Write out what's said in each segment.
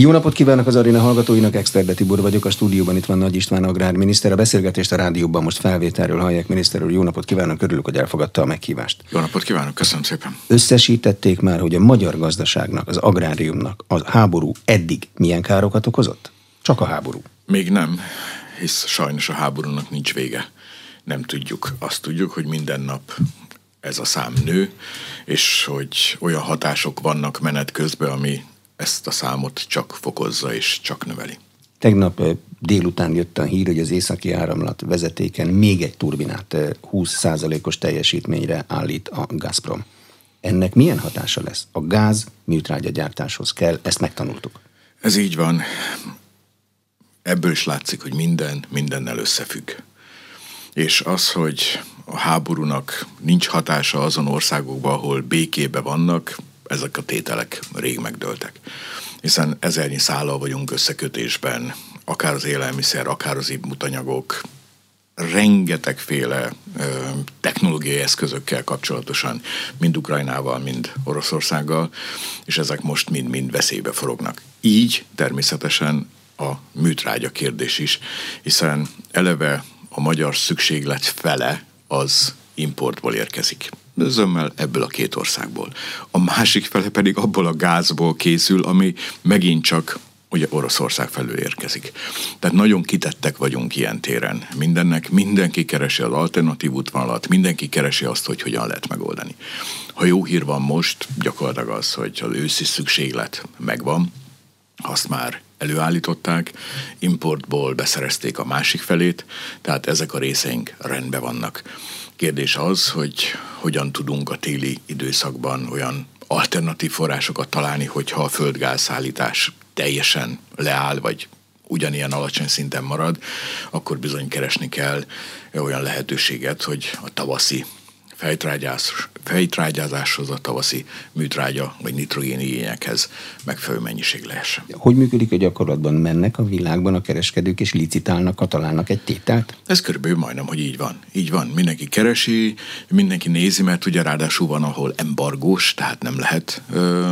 Jó napot kívánok az Arina hallgatóinak, Exterde Tibor vagyok, a stúdióban itt van Nagy István agrárminiszter. A beszélgetést a rádióban most felvételről hallják, miniszter úr. Jó napot kívánok, örülök, hogy elfogadta a meghívást. Jó napot kívánok, köszönöm szépen. Összesítették már, hogy a magyar gazdaságnak, az agráriumnak a háború eddig milyen károkat okozott? Csak a háború. Még nem, hisz sajnos a háborúnak nincs vége. Nem tudjuk. Azt tudjuk, hogy minden nap ez a szám nő, és hogy olyan hatások vannak menet közben, ami ezt a számot csak fokozza és csak növeli. Tegnap délután jött a hír, hogy az északi áramlat vezetéken még egy turbinát 20%-os teljesítményre állít a Gazprom. Ennek milyen hatása lesz? A gáz műtrágya gyártáshoz kell, ezt megtanultuk. Ez így van. Ebből is látszik, hogy minden mindennel összefügg. És az, hogy a háborúnak nincs hatása azon országokban, ahol békébe vannak, ezek a tételek rég megdőltek. Hiszen ezernyi szállal vagyunk összekötésben, akár az élelmiszer, akár az mutanyagok, rengetegféle ö, technológiai eszközökkel kapcsolatosan, mind Ukrajnával, mind Oroszországgal, és ezek most mind-mind veszélybe forognak. Így természetesen a műtrágya kérdés is, hiszen eleve a magyar szükséglet fele az importból érkezik zömmel ebből a két országból. A másik fele pedig abból a gázból készül, ami megint csak ugye Oroszország felől érkezik. Tehát nagyon kitettek vagyunk ilyen téren. Mindennek mindenki keresi az alternatív útvonalat, mindenki keresi azt, hogy hogyan lehet megoldani. Ha jó hír van most, gyakorlatilag az, hogy az őszi szükséglet megvan, azt már előállították, importból beszerezték a másik felét, tehát ezek a részeink rendben vannak. Kérdés az, hogy hogyan tudunk a téli időszakban olyan alternatív forrásokat találni, hogyha a földgázszállítás teljesen leáll, vagy ugyanilyen alacsony szinten marad, akkor bizony keresni kell olyan lehetőséget, hogy a tavaszi fejtrágyás, fejtrágyázáshoz, a tavaszi műtrágya vagy nitrogén igényekhez megfelelő mennyiség lehessen. Hogy működik a gyakorlatban? Mennek a világban a kereskedők és licitálnak, találnak egy tételt? Ez körülbelül majdnem, hogy így van. Így van. Mindenki keresi, mindenki nézi, mert ugye ráadásul van, ahol embargós, tehát nem lehet ö,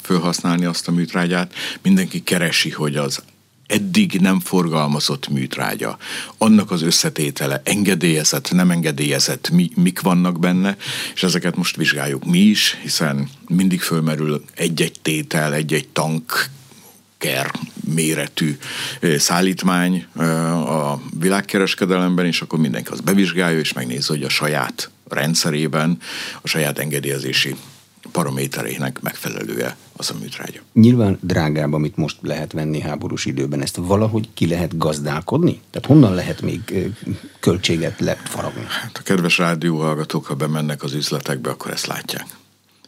felhasználni azt a műtrágyát. Mindenki keresi, hogy az eddig nem forgalmazott műtrágya, annak az összetétele, engedélyezett, nem engedélyezett, mi, mik vannak benne, és ezeket most vizsgáljuk mi is, hiszen mindig fölmerül egy-egy tétel, egy-egy tank ker méretű szállítmány a világkereskedelemben, és akkor mindenki az bevizsgálja, és megnézi, hogy a saját rendszerében, a saját engedélyezési paramétereinek megfelelőe az a műtrágya. Nyilván drágább, amit most lehet venni háborús időben, ezt valahogy ki lehet gazdálkodni? Tehát honnan lehet még költséget lefaragni? Hát a kedves rádióhallgatók, ha bemennek az üzletekbe, akkor ezt látják.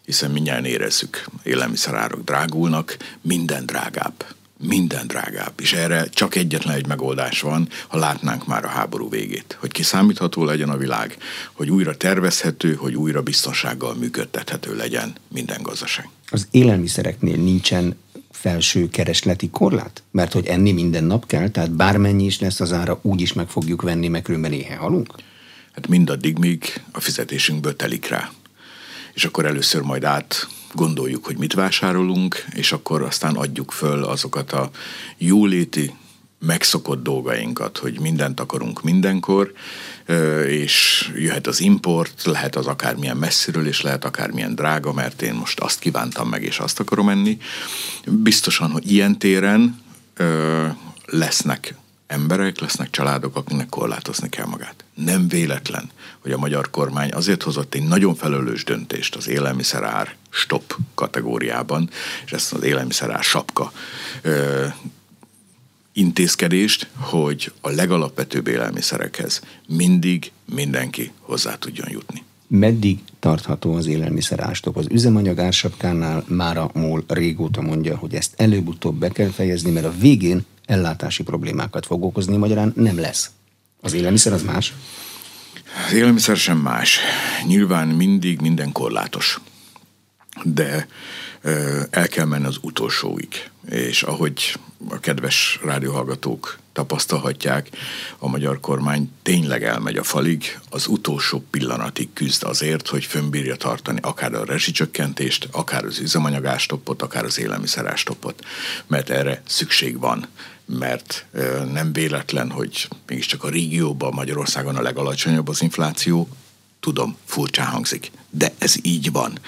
Hiszen mindjárt érezzük, élelmiszerárak drágulnak, minden drágább minden drágább, és erre csak egyetlen egy megoldás van, ha látnánk már a háború végét. Hogy kiszámítható legyen a világ, hogy újra tervezhető, hogy újra biztonsággal működtethető legyen minden gazdaság. Az élelmiszereknél nincsen felső keresleti korlát? Mert hogy enni minden nap kell, tehát bármennyi is lesz az ára, úgy is meg fogjuk venni, meg különben éhe halunk? Hát mindaddig, míg a fizetésünkből telik rá. És akkor először majd át gondoljuk, hogy mit vásárolunk, és akkor aztán adjuk föl azokat a jóléti megszokott dolgainkat, hogy mindent akarunk mindenkor, és jöhet az import, lehet az akármilyen messziről, és lehet akármilyen drága, mert én most azt kívántam meg, és azt akarom enni. Biztosan, hogy ilyen téren lesznek emberek, lesznek családok, akiknek korlátozni kell magát. Nem véletlen, hogy a magyar kormány azért hozott egy nagyon felelős döntést az élelmiszerár stop kategóriában, és ezt az élelmiszerár sapka ö, intézkedést, hogy a legalapvetőbb élelmiszerekhez mindig mindenki hozzá tudjon jutni. Meddig tartható az élelmiszerástop? Az üzemanyag ársapkánál már a MOL régóta mondja, hogy ezt előbb-utóbb be kell fejezni, mert a végén ellátási problémákat fog okozni, magyarán nem lesz. Az élelmiszer az más? Az élelmiszer sem más. Nyilván mindig minden korlátos. De el kell menni az utolsóig. És ahogy a kedves rádióhallgatók tapasztalhatják, a magyar kormány tényleg elmegy a falig, az utolsó pillanatig küzd azért, hogy fönnbírja tartani akár a rezsicsökkentést, akár az üzemanyagástoppot, akár az élelmiszerástoppot, mert erre szükség van mert nem véletlen, hogy mégiscsak a régióban Magyarországon a legalacsonyabb az infláció, tudom, furcsán hangzik, de ez így van.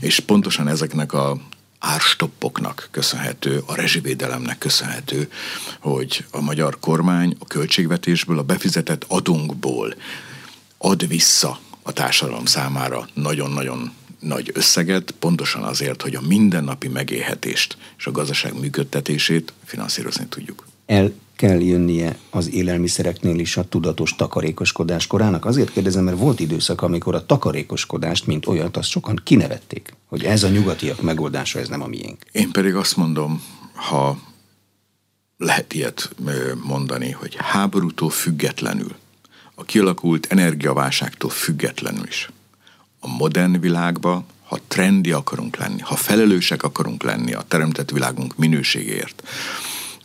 És pontosan ezeknek a árstoppoknak köszönhető, a rezsivédelemnek köszönhető, hogy a magyar kormány a költségvetésből, a befizetett adónkból ad vissza a társadalom számára nagyon-nagyon nagy összeget, pontosan azért, hogy a mindennapi megélhetést és a gazdaság működtetését finanszírozni tudjuk. El kell jönnie az élelmiszereknél is a tudatos takarékoskodás korának? Azért kérdezem, mert volt időszak, amikor a takarékoskodást, mint olyat, azt sokan kinevették, hogy ez a nyugatiak megoldása, ez nem a miénk. Én pedig azt mondom, ha lehet ilyet mondani, hogy háborútól függetlenül, a kialakult energiaválságtól függetlenül is, a modern világba, ha trendi akarunk lenni, ha felelősek akarunk lenni a teremtett világunk minőségért,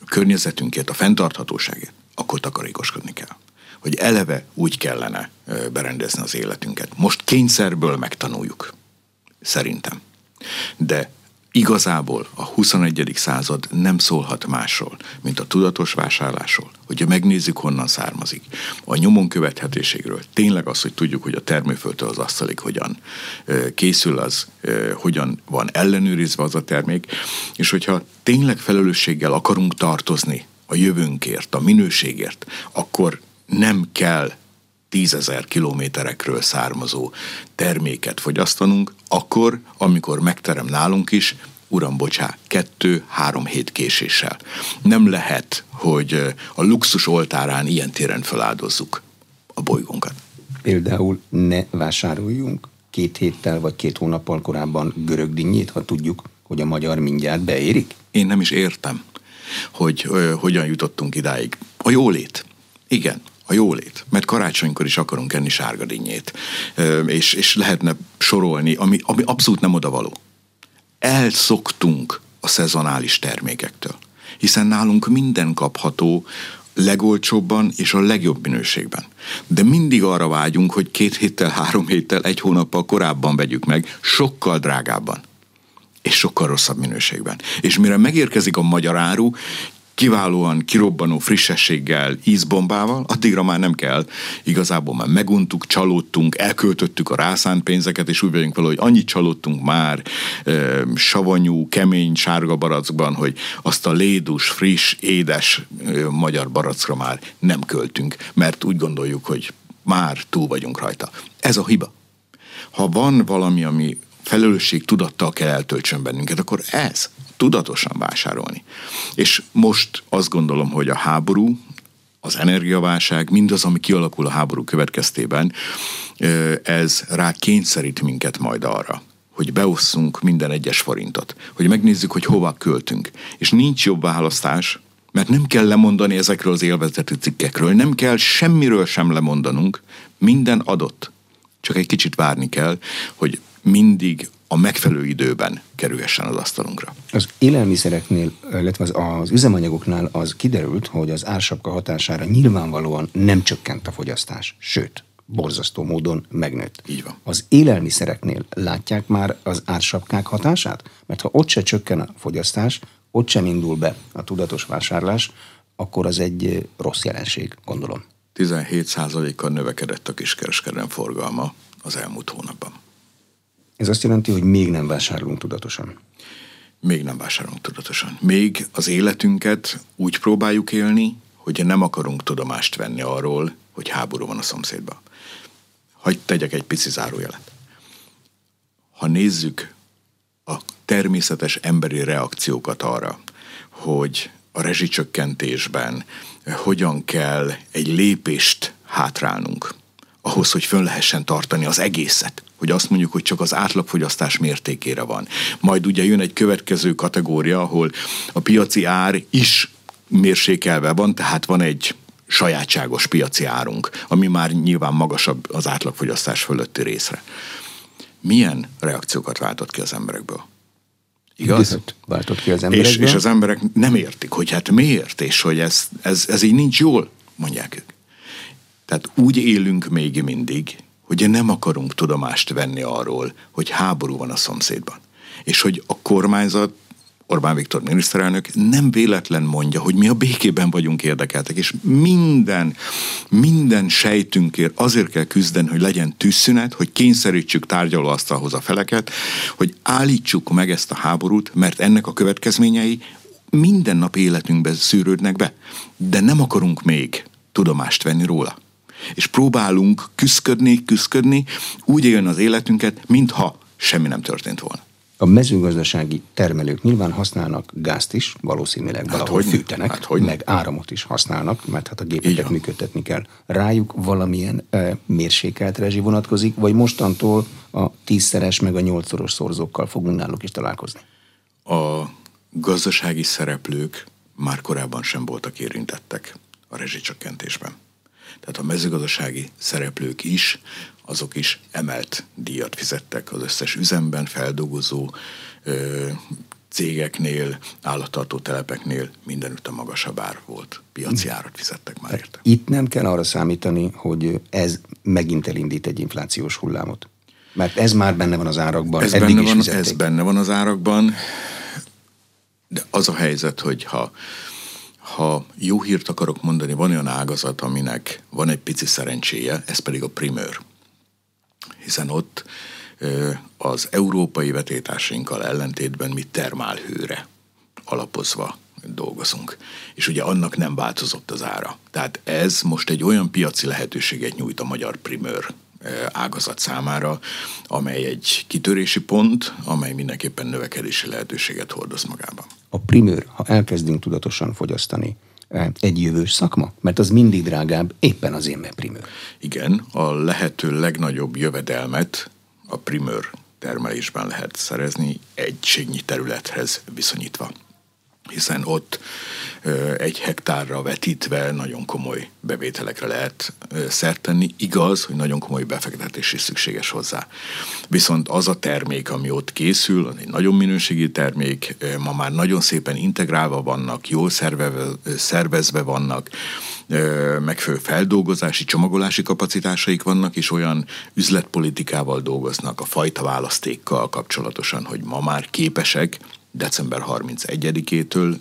környezetünkért, a fenntarthatóságért, akkor takarékoskodni kell. Hogy eleve úgy kellene berendezni az életünket. Most kényszerből megtanuljuk. Szerintem. De igazából a 21. század nem szólhat másról, mint a tudatos vásárlásról, hogyha megnézzük, honnan származik. A nyomon követhetőségről. Tényleg az, hogy tudjuk, hogy a termőföldtől az asztalig hogyan készül az, hogyan van ellenőrizve az a termék, és hogyha tényleg felelősséggel akarunk tartozni a jövőnkért, a minőségért, akkor nem kell tízezer kilométerekről származó terméket fogyasztanunk, akkor, amikor megterem nálunk is, uram, bocsá, kettő-három hét késéssel. Nem lehet, hogy a luxus oltárán ilyen téren feláldozzuk a bolygónkat. Például ne vásároljunk két héttel vagy két hónappal korábban görög dinnyét, ha tudjuk, hogy a magyar mindjárt beérik? Én nem is értem, hogy ö, hogyan jutottunk idáig. A jólét. Igen, a jólét. Mert karácsonykor is akarunk enni sárgadinnyét. És, és lehetne sorolni, ami, ami abszolút nem odavaló. Elszoktunk a szezonális termékektől. Hiszen nálunk minden kapható legolcsóbban és a legjobb minőségben. De mindig arra vágyunk, hogy két héttel, három héttel, egy hónappal korábban vegyük meg, sokkal drágábban és sokkal rosszabb minőségben. És mire megérkezik a magyar áru, kiválóan kirobbanó frissességgel, ízbombával, addigra már nem kell. Igazából már meguntuk, csalódtunk, elköltöttük a rászánt pénzeket, és úgy vagyunk vele, hogy annyit csalódtunk már e, savanyú, kemény, sárga barackban, hogy azt a lédus, friss, édes e, magyar barackra már nem költünk, mert úgy gondoljuk, hogy már túl vagyunk rajta. Ez a hiba. Ha van valami, ami felelősség tudattal kell eltöltsön bennünket, akkor ez tudatosan vásárolni. És most azt gondolom, hogy a háború, az energiaválság, mindaz, ami kialakul a háború következtében, ez rá kényszerít minket majd arra, hogy beosszunk minden egyes forintot, hogy megnézzük, hogy hova költünk. És nincs jobb választás, mert nem kell lemondani ezekről az élvezeti cikkekről, nem kell semmiről sem lemondanunk, minden adott. Csak egy kicsit várni kell, hogy mindig a megfelelő időben kerülhessen az asztalunkra. Az élelmiszereknél, illetve az, az üzemanyagoknál az kiderült, hogy az ársapka hatására nyilvánvalóan nem csökkent a fogyasztás, sőt, borzasztó módon megnőtt. Így van. Az élelmiszereknél látják már az ársapkák hatását? Mert ha ott se csökken a fogyasztás, ott sem indul be a tudatos vásárlás, akkor az egy rossz jelenség, gondolom. 17%-kal növekedett a kiskereskedelem forgalma az elmúlt hónapban. Ez azt jelenti, hogy még nem vásárolunk tudatosan. Még nem vásárolunk tudatosan. Még az életünket úgy próbáljuk élni, hogy nem akarunk tudomást venni arról, hogy háború van a szomszédban. Hagy tegyek egy pici zárójelet. Ha nézzük a természetes emberi reakciókat arra, hogy a rezsicsökkentésben hogyan kell egy lépést hátrálnunk, ahhoz, hogy fönn lehessen tartani az egészet hogy azt mondjuk, hogy csak az átlagfogyasztás mértékére van. Majd ugye jön egy következő kategória, ahol a piaci ár is mérsékelve van, tehát van egy sajátságos piaci árunk, ami már nyilván magasabb az átlagfogyasztás fölötti részre. Milyen reakciókat váltott ki az emberekből? Igaz? Váltott ki az És, és az emberek nem értik, hogy hát miért, és hogy ez, ez, ez így nincs jól, mondják ők. Tehát úgy élünk még mindig, hogy nem akarunk tudomást venni arról, hogy háború van a szomszédban. És hogy a kormányzat Orbán Viktor miniszterelnök nem véletlen mondja, hogy mi a békében vagyunk érdekeltek, és minden, minden sejtünkért azért kell küzdeni, hogy legyen tűzszünet, hogy kényszerítsük tárgyalóasztalhoz a feleket, hogy állítsuk meg ezt a háborút, mert ennek a következményei minden nap életünkben szűrődnek be. De nem akarunk még tudomást venni róla. És próbálunk küzdködni, küzdködni, úgy élni az életünket, mintha semmi nem történt volna. A mezőgazdasági termelők nyilván használnak gázt is, valószínűleg hát valahol hogy fűtenek, hát hogy meg áramot is használnak, mert hát a gépeket működtetni kell. Rájuk valamilyen e, mérsékelt rezsi vonatkozik, vagy mostantól a tízszeres meg a nyolcszoros szorzókkal fogunk náluk is találkozni? A gazdasági szereplők már korábban sem voltak érintettek a rezsicsökkentésben. Tehát a mezőgazdasági szereplők is azok is emelt díjat fizettek az összes üzemben, feldolgozó ö, cégeknél, állattartó telepeknél mindenütt a magasabb ár volt. Piaci hm. árat fizettek már érte. Itt nem kell arra számítani, hogy ez megint elindít egy inflációs hullámot. Mert ez már benne van az árakban. Ez, Eddig benne, van, ez benne van az árakban, de az a helyzet, hogy ha, ha jó hírt akarok mondani, van olyan ágazat, aminek van egy pici szerencséje, ez pedig a primőr hiszen ott az európai vetétársainkkal ellentétben mi termálhőre alapozva dolgozunk. És ugye annak nem változott az ára. Tehát ez most egy olyan piaci lehetőséget nyújt a magyar primőr ágazat számára, amely egy kitörési pont, amely mindenképpen növekedési lehetőséget hordoz magában. A primőr, ha elkezdünk tudatosan fogyasztani, egy jövős szakma? Mert az mindig drágább, éppen az én primőr. Igen, a lehető legnagyobb jövedelmet a primőr termelésben lehet szerezni egységnyi területhez viszonyítva hiszen ott egy hektárra vetítve nagyon komoly bevételekre lehet szert tenni. Igaz, hogy nagyon komoly befektetés is szükséges hozzá. Viszont az a termék, ami ott készül, az egy nagyon minőségi termék, ma már nagyon szépen integrálva vannak, jól szervezve vannak, megfelelő feldolgozási, csomagolási kapacitásaik vannak, és olyan üzletpolitikával dolgoznak a fajta választékkal kapcsolatosan, hogy ma már képesek december 31-től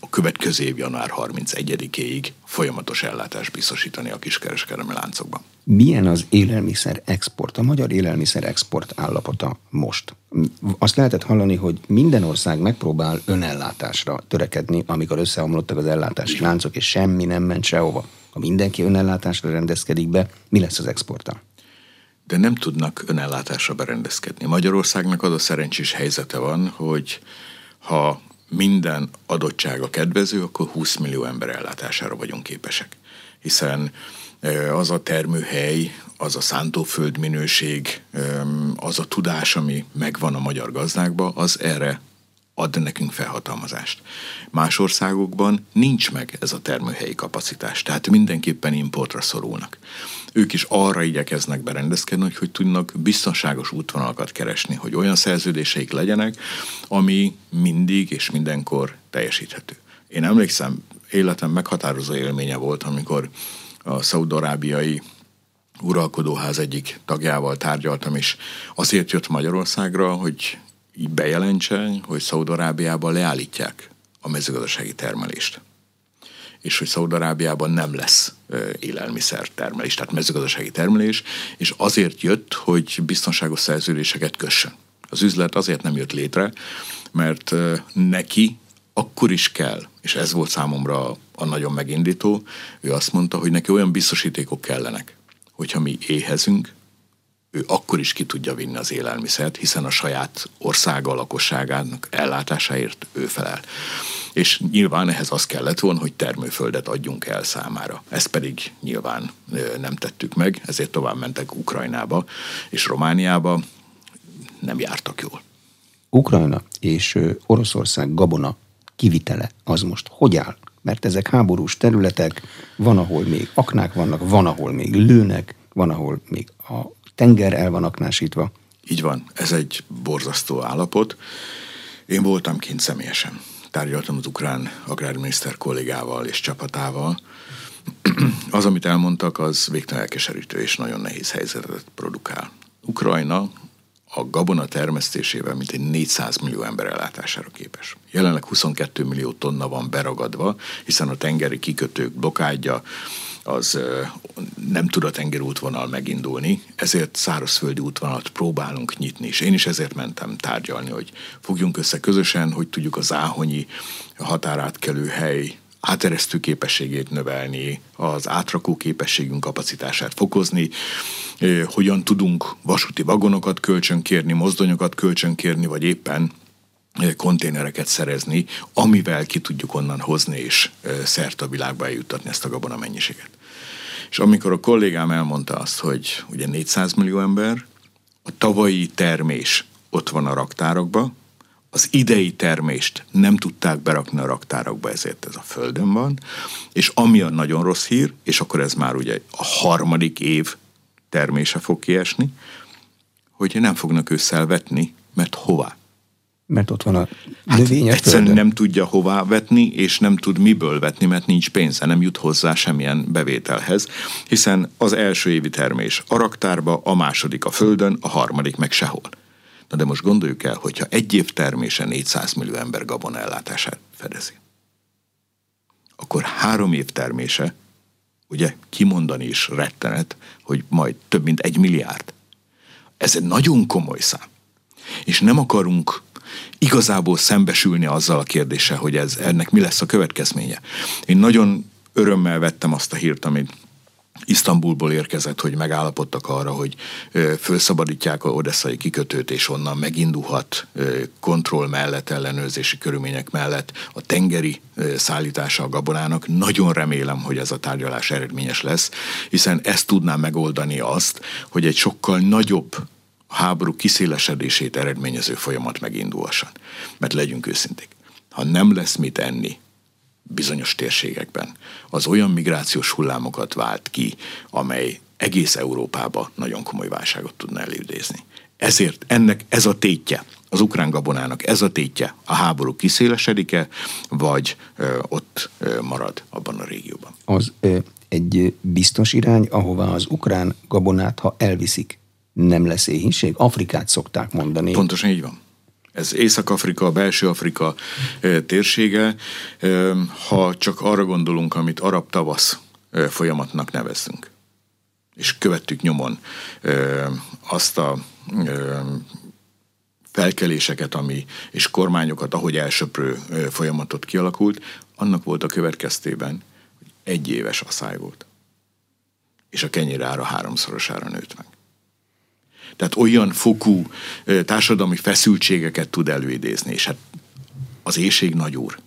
a következő év január 31-ig folyamatos ellátást biztosítani a kiskereskedelmi láncokban. Milyen az élelmiszer export, a magyar élelmiszer export állapota most? Azt lehetett hallani, hogy minden ország megpróbál önellátásra törekedni, amikor összeomlottak az ellátási láncok, és semmi nem ment sehova. Ha mindenki önellátásra rendezkedik be, mi lesz az exporttal? De nem tudnak önellátásra berendezkedni. Magyarországnak az a szerencsés helyzete van, hogy ha minden adottsága kedvező, akkor 20 millió ember ellátására vagyunk képesek. Hiszen az a termőhely, az a szántóföld minőség, az a tudás, ami megvan a magyar gazdákban, az erre ad nekünk felhatalmazást. Más országokban nincs meg ez a termőhelyi kapacitás, tehát mindenképpen importra szorulnak. Ők is arra igyekeznek berendezkedni, hogy, hogy tudnak biztonságos útvonalakat keresni, hogy olyan szerződéseik legyenek, ami mindig és mindenkor teljesíthető. Én emlékszem, életem meghatározó élménye volt, amikor a szaudarábiai uralkodóház egyik tagjával tárgyaltam, és azért jött Magyarországra, hogy így bejelentse, hogy Szaudarábiában leállítják a mezőgazdasági termelést és hogy Szaudarábiában nem lesz élelmiszer termelés, tehát mezőgazdasági termelés, és azért jött, hogy biztonságos szerződéseket kössön. Az üzlet azért nem jött létre, mert neki akkor is kell, és ez volt számomra a nagyon megindító, ő azt mondta, hogy neki olyan biztosítékok kellenek, hogyha mi éhezünk, ő akkor is ki tudja vinni az élelmiszert, hiszen a saját országa lakosságának ellátásáért ő felel. És nyilván ehhez az kellett volna, hogy termőföldet adjunk el számára. Ezt pedig nyilván nem tettük meg, ezért tovább mentek Ukrajnába és Romániába, nem jártak jól. Ukrajna és Oroszország gabona kivitele az most hogy áll? Mert ezek háborús területek, van, ahol még aknák vannak, van, ahol még lőnek, van, ahol még a tenger el van aknásítva. Így van, ez egy borzasztó állapot, Én voltam kint személyesen. Tárgyaltam az ukrán agrárminiszter kollégával és csapatával. Az, amit elmondtak, az végtelen elkeserítő és nagyon nehéz helyzetet produkál. Ukrajna a gabona termesztésével mintegy 400 millió ember ellátására képes. Jelenleg 22 millió tonna van beragadva, hiszen a tengeri kikötők blokádja, az nem tud a tengeri útvonal megindulni, ezért szárazföldi útvonalat próbálunk nyitni, és én is ezért mentem tárgyalni, hogy fogjunk össze közösen, hogy tudjuk az áhonyi határátkelő hely áteresztő képességét növelni, az átrakó képességünk kapacitását fokozni, hogyan tudunk vasúti vagonokat kölcsönkérni, mozdonyokat kölcsönkérni, vagy éppen konténereket szerezni, amivel ki tudjuk onnan hozni és szerte a világba eljuttatni ezt a gabona mennyiséget. És amikor a kollégám elmondta azt, hogy ugye 400 millió ember, a tavalyi termés ott van a raktárokba, az idei termést nem tudták berakni a raktárokba, ezért ez a földön van, és ami a nagyon rossz hír, és akkor ez már ugye a harmadik év termése fog kiesni, hogy nem fognak ősszel vetni, mert hová? Mert ott van a növény hát Egyszerűen földön. nem tudja hová vetni, és nem tud miből vetni, mert nincs pénze, nem jut hozzá semmilyen bevételhez, hiszen az első évi termés a raktárba, a második a földön, a harmadik meg sehol. Na de most gondoljuk el, hogyha egy év termése 400 millió ember gabona ellátását fedezi, akkor három év termése, ugye kimondani is rettenet, hogy majd több mint egy milliárd. Ez egy nagyon komoly szám. És nem akarunk igazából szembesülni azzal a kérdéssel, hogy ez, ennek mi lesz a következménye. Én nagyon örömmel vettem azt a hírt, amit Isztambulból érkezett, hogy megállapodtak arra, hogy felszabadítják a odesszai kikötőt, és onnan megindulhat kontroll mellett, ellenőrzési körülmények mellett a tengeri szállítása a gabonának. Nagyon remélem, hogy ez a tárgyalás eredményes lesz, hiszen ezt tudná megoldani azt, hogy egy sokkal nagyobb háború kiszélesedését eredményező folyamat megindulhasson. Mert legyünk őszinték, ha nem lesz mit enni bizonyos térségekben, az olyan migrációs hullámokat vált ki, amely egész Európába nagyon komoly válságot tudna elidézni. Ezért ennek ez a tétje, az ukrán gabonának ez a tétje, a háború kiszélesedik-e, vagy ö, ott ö, marad abban a régióban. Az ö, egy biztos irány, ahová az ukrán gabonát, ha elviszik, nem lesz éhínség? Afrikát szokták mondani. Pontosan így van. Ez Észak-Afrika, belső Afrika térsége. Ha csak arra gondolunk, amit arab tavasz folyamatnak nevezünk, és követtük nyomon azt a felkeléseket, ami, és kormányokat, ahogy elsöprő folyamatot kialakult, annak volt a következtében, hogy egy éves asszály volt. És a kenyérára háromszorosára nőtt meg. Tehát olyan fokú társadalmi feszültségeket tud előidézni, és hát az éjség nagy úr.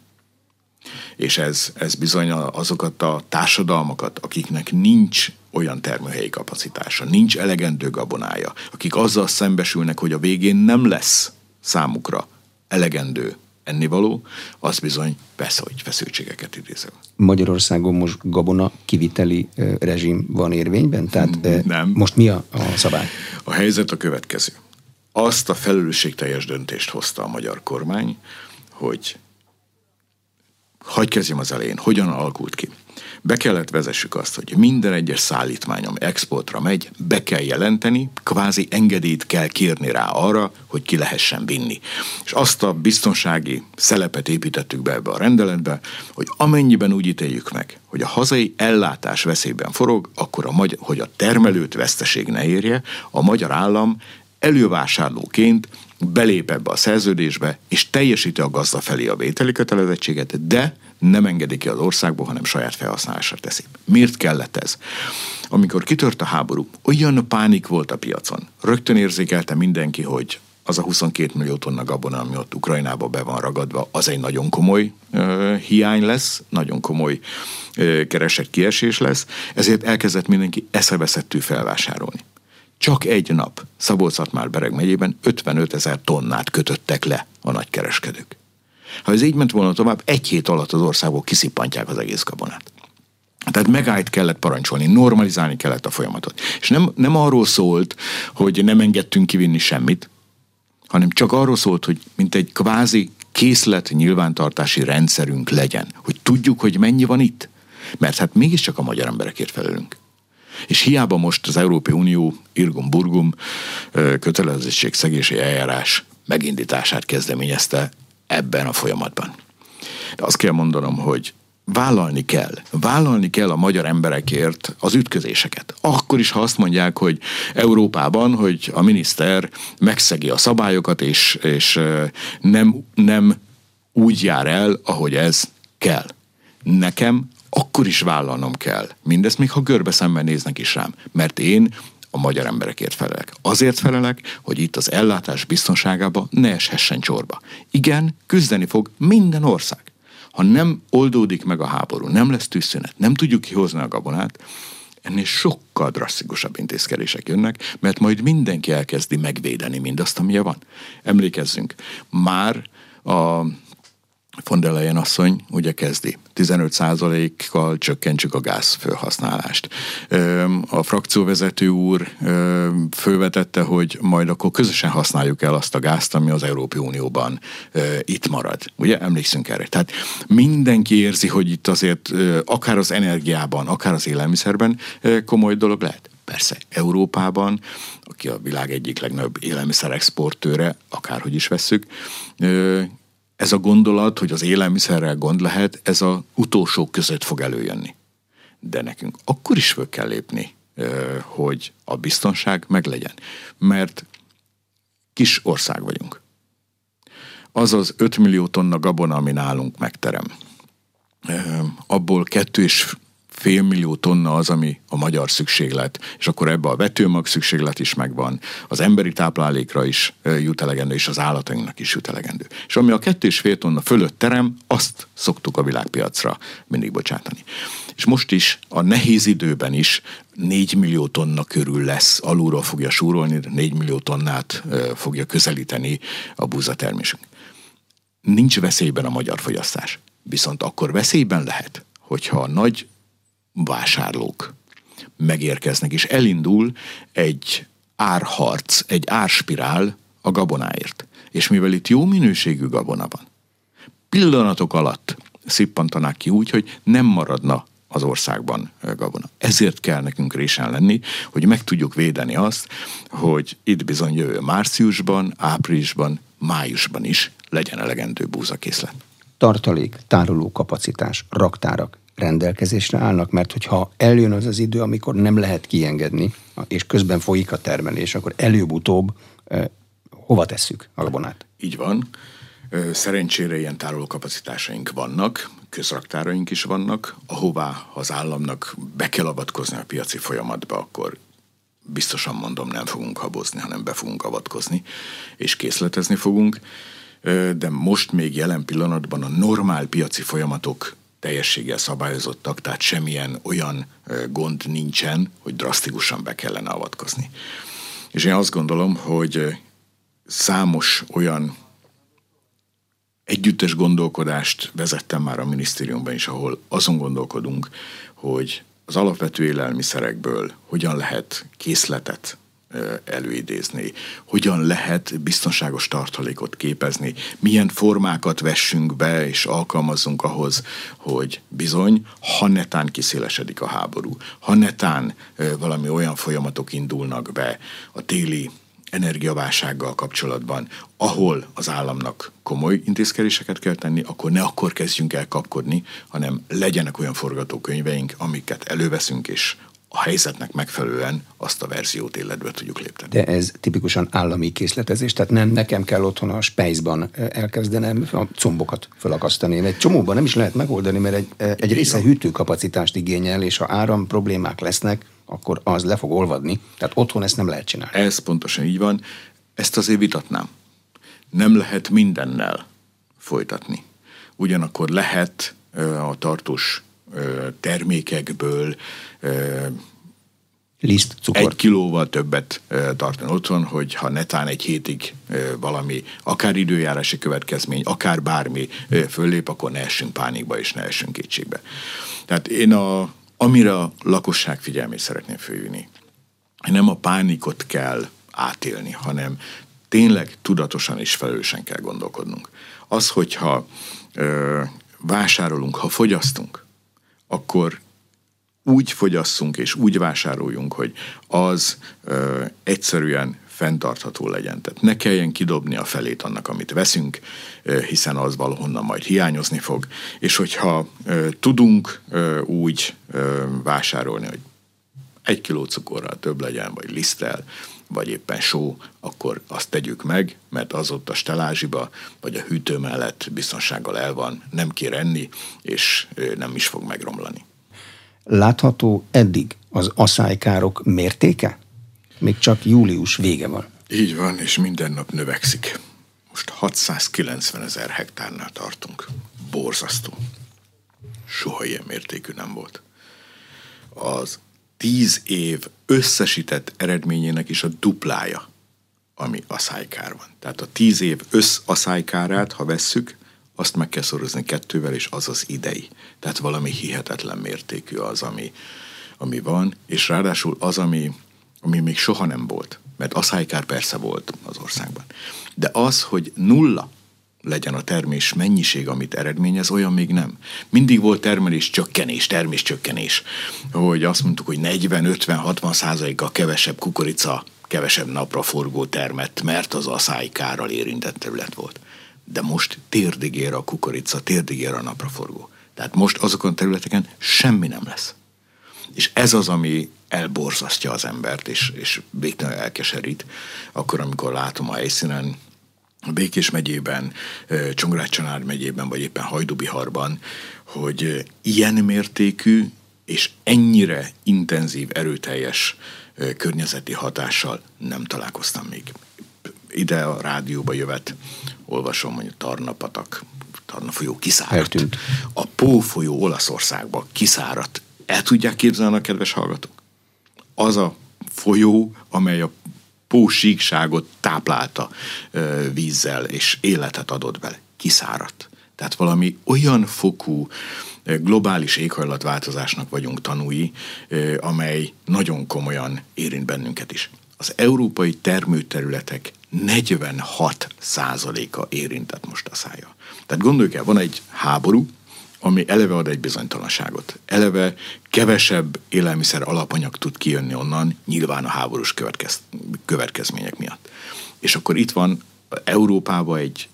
És ez, ez bizony azokat a társadalmakat, akiknek nincs olyan termőhelyi kapacitása, nincs elegendő gabonája, akik azzal szembesülnek, hogy a végén nem lesz számukra elegendő ennivaló, az bizony persze, hogy feszültségeket idézel. Magyarországon most gabona kiviteli rezsim van érvényben? Tehát Nem. most mi a, a szabály? A helyzet a következő. Azt a felelősségteljes döntést hozta a magyar kormány, hogy hagyj kezdjem az elején, hogyan alakult ki be kellett vezessük azt, hogy minden egyes szállítmány, ami exportra megy, be kell jelenteni, kvázi engedélyt kell kérni rá arra, hogy ki lehessen vinni. És azt a biztonsági szelepet építettük be ebbe a rendeletbe, hogy amennyiben úgy ítéljük meg, hogy a hazai ellátás veszélyben forog, akkor a magyar, hogy a termelőt veszteség ne érje, a magyar állam elővásárlóként belép ebbe a szerződésbe, és teljesíti a gazda felé a vételi kötelezettséget, de nem engedik ki az országból, hanem saját felhasználásra teszi. Miért kellett ez? Amikor kitört a háború, olyan pánik volt a piacon. Rögtön érzékelte mindenki, hogy az a 22 millió tonna gabona, ami ott Ukrajnába be van ragadva, az egy nagyon komoly ö, hiány lesz, nagyon komoly ö, keresett kiesés lesz, ezért elkezdett mindenki eszeveszettű felvásárolni. Csak egy nap szabolcs már bereg megyében 55 ezer tonnát kötöttek le a nagykereskedők. Ha ez így ment volna tovább, egy hét alatt az országból kiszippantják az egész gabonát. Tehát megállt kellett parancsolni, normalizálni kellett a folyamatot. És nem, nem arról szólt, hogy nem engedtünk kivinni semmit, hanem csak arról szólt, hogy mint egy kvázi készlet nyilvántartási rendszerünk legyen, hogy tudjuk, hogy mennyi van itt. Mert hát mégiscsak a magyar emberekért felelünk. És hiába most az Európai Unió irgum-burgum kötelezettségszegési eljárás megindítását kezdeményezte ebben a folyamatban. De azt kell mondanom, hogy vállalni kell. Vállalni kell a magyar emberekért az ütközéseket. Akkor is, ha azt mondják, hogy Európában, hogy a miniszter megszegi a szabályokat, és, és nem, nem úgy jár el, ahogy ez kell. Nekem akkor is vállalnom kell. Mindezt még ha görbe szemben néznek is rám. Mert én a magyar emberekért felelek. Azért felelek, hogy itt az ellátás biztonságába ne eshessen csorba. Igen, küzdeni fog minden ország. Ha nem oldódik meg a háború, nem lesz tűzszünet, nem tudjuk kihozni a gabonát, ennél sokkal drasztikusabb intézkedések jönnek, mert majd mindenki elkezdi megvédeni mindazt, amilyen van. Emlékezzünk, már a von der Leyen asszony ugye kezdi. 15%-kal csökkentsük a gáz felhasználást. A frakcióvezető úr fölvetette, hogy majd akkor közösen használjuk el azt a gázt, ami az Európai Unióban itt marad. Ugye emlékszünk erre. Tehát mindenki érzi, hogy itt azért akár az energiában, akár az élelmiszerben komoly dolog lehet. Persze, Európában, aki a világ egyik legnagyobb élelmiszer exportőre, akárhogy is vesszük, ez a gondolat, hogy az élelmiszerrel gond lehet, ez a utolsó között fog előjönni. De nekünk akkor is föl kell lépni, hogy a biztonság meglegyen. Mert kis ország vagyunk. Az az 5 millió tonna gabona, ami nálunk megterem, abból kettő és félmillió tonna az, ami a magyar szükséglet, és akkor ebbe a vetőmag szükséglet is megvan, az emberi táplálékra is jut elegendő, és az állatainknak is jut elegendő. És ami a kettő és fél tonna fölött terem, azt szoktuk a világpiacra mindig bocsátani. És most is, a nehéz időben is 4 millió tonna körül lesz, alulról fogja súrolni, 4 millió tonnát fogja közelíteni a búzatermésünk. Nincs veszélyben a magyar fogyasztás. Viszont akkor veszélyben lehet, hogyha a nagy vásárlók megérkeznek, és elindul egy árharc, egy árspirál a gabonáért. És mivel itt jó minőségű gabona van, pillanatok alatt szippantanák ki úgy, hogy nem maradna az országban gabona. Ezért kell nekünk résen lenni, hogy meg tudjuk védeni azt, hogy itt bizony jövő márciusban, áprilisban, májusban is legyen elegendő búzakészlet. Tartalék, tároló kapacitás, raktárak, rendelkezésre állnak, mert hogyha eljön az az idő, amikor nem lehet kiengedni, és közben folyik a termelés, akkor előbb-utóbb hova tesszük a gabonát? Így van. Szerencsére ilyen tárolókapacitásaink vannak, közraktáraink is vannak, ahová az államnak be kell avatkozni a piaci folyamatba, akkor biztosan mondom, nem fogunk habozni, hanem be fogunk avatkozni, és készletezni fogunk. De most még jelen pillanatban a normál piaci folyamatok teljességgel szabályozottak, tehát semmilyen olyan gond nincsen, hogy drasztikusan be kellene avatkozni. És én azt gondolom, hogy számos olyan együttes gondolkodást vezettem már a minisztériumban is, ahol azon gondolkodunk, hogy az alapvető élelmiszerekből hogyan lehet készletet előidézni, hogyan lehet biztonságos tartalékot képezni, milyen formákat vessünk be és alkalmazzunk ahhoz, hogy bizony, ha netán kiszélesedik a háború, ha netán valami olyan folyamatok indulnak be a téli energiaválsággal kapcsolatban, ahol az államnak komoly intézkedéseket kell tenni, akkor ne akkor kezdjünk el kapkodni, hanem legyenek olyan forgatókönyveink, amiket előveszünk, és a helyzetnek megfelelően azt a verziót életbe tudjuk lépteni. De ez tipikusan állami készletezés, tehát nem nekem kell otthon a spejzban elkezdenem a combokat felakasztani. Egy csomóban nem is lehet megoldani, mert egy, egy része hűtőkapacitást igényel, és ha áram problémák lesznek, akkor az le fog olvadni. Tehát otthon ezt nem lehet csinálni. Ez pontosan így van. Ezt azért vitatnám. Nem lehet mindennel folytatni. Ugyanakkor lehet a tartós termékekből Liszt, cukor. egy kilóval többet tartani otthon, hogy ha netán egy hétig valami, akár időjárási következmény, akár bármi föllép, akkor ne essünk pánikba és ne essünk kétségbe. Tehát én a, amire a lakosság figyelmét szeretném fölhívni, nem a pánikot kell átélni, hanem tényleg tudatosan és felelősen kell gondolkodnunk. Az, hogyha ö, vásárolunk, ha fogyasztunk, akkor úgy fogyasszunk és úgy vásároljunk, hogy az ö, egyszerűen fenntartható legyen. Tehát ne kelljen kidobni a felét annak, amit veszünk, hiszen az valahonnan majd hiányozni fog. És hogyha ö, tudunk ö, úgy ö, vásárolni, hogy egy kiló cukorral több legyen, vagy lisztel, vagy éppen só, akkor azt tegyük meg, mert az ott a stelázsiba, vagy a hűtő mellett biztonsággal el van, nem kér enni, és nem is fog megromlani. Látható eddig az aszálykárok mértéke? Még csak július vége van. Így van, és minden nap növekszik. Most 690 ezer hektárnál tartunk. Borzasztó. Soha ilyen mértékű nem volt. Az tíz év összesített eredményének is a duplája, ami szájkár van. Tehát a tíz év összaszálykárát, ha vesszük, azt meg kell szorozni kettővel, és az az idei. Tehát valami hihetetlen mértékű az, ami, ami van, és ráadásul az, ami, ami még soha nem volt. Mert aszájkár persze volt az országban. De az, hogy nulla legyen a termés mennyiség, amit eredményez, olyan még nem. Mindig volt termelés csökkenés, termés csökkenés, hogy azt mondtuk, hogy 40-50-60 százalékkal kevesebb kukorica, kevesebb napra forgó termett, mert az aszájkárral érintett terület volt. De most térdig ér a kukorica, térdig ér a napraforgó. Tehát most azokon a területeken semmi nem lesz. És ez az, ami elborzasztja az embert, és, és végtelenül elkeserít, akkor, amikor látom a helyszínen Békés megyében, Csongrád megyében, vagy éppen Hajdubiharban, hogy ilyen mértékű és ennyire intenzív, erőteljes környezeti hatással nem találkoztam még. Ide a rádióba jövet, olvasom, hogy Tarnapatak, Tarna folyó kiszáradt. Eltűnt. A Pó folyó Olaszországba kiszáradt. El tudják képzelni a kedves hallgatók? Az a folyó, amely a pósíkságot táplálta vízzel, és életet adott bele. Kiszáradt. Tehát valami olyan fokú globális éghajlatváltozásnak vagyunk tanúi, amely nagyon komolyan érint bennünket is. Az európai termőterületek 46 százaléka érintett most a szája. Tehát gondoljuk el, van egy háború, ami eleve ad egy bizonytalanságot. Eleve kevesebb élelmiszer alapanyag tud kijönni onnan, nyilván a háborús következ, következmények miatt. És akkor itt van Európában egy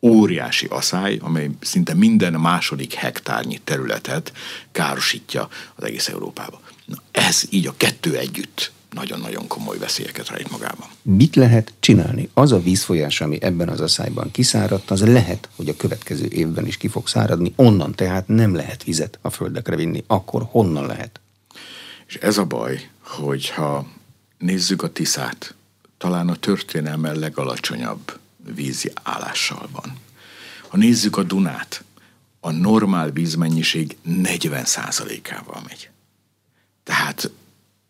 óriási aszály, amely szinte minden második hektárnyi területet károsítja az egész Európába. Na, ez így a kettő együtt nagyon-nagyon komoly veszélyeket rejt magában. Mit lehet csinálni? Az a vízfolyás, ami ebben az asszályban kiszáradt, az lehet, hogy a következő évben is ki fog száradni, onnan tehát nem lehet vizet a földekre vinni. Akkor honnan lehet? És ez a baj, hogyha nézzük a Tiszát, talán a történelme legalacsonyabb vízi állással van. Ha nézzük a Dunát, a normál vízmennyiség 40%-ával megy. Tehát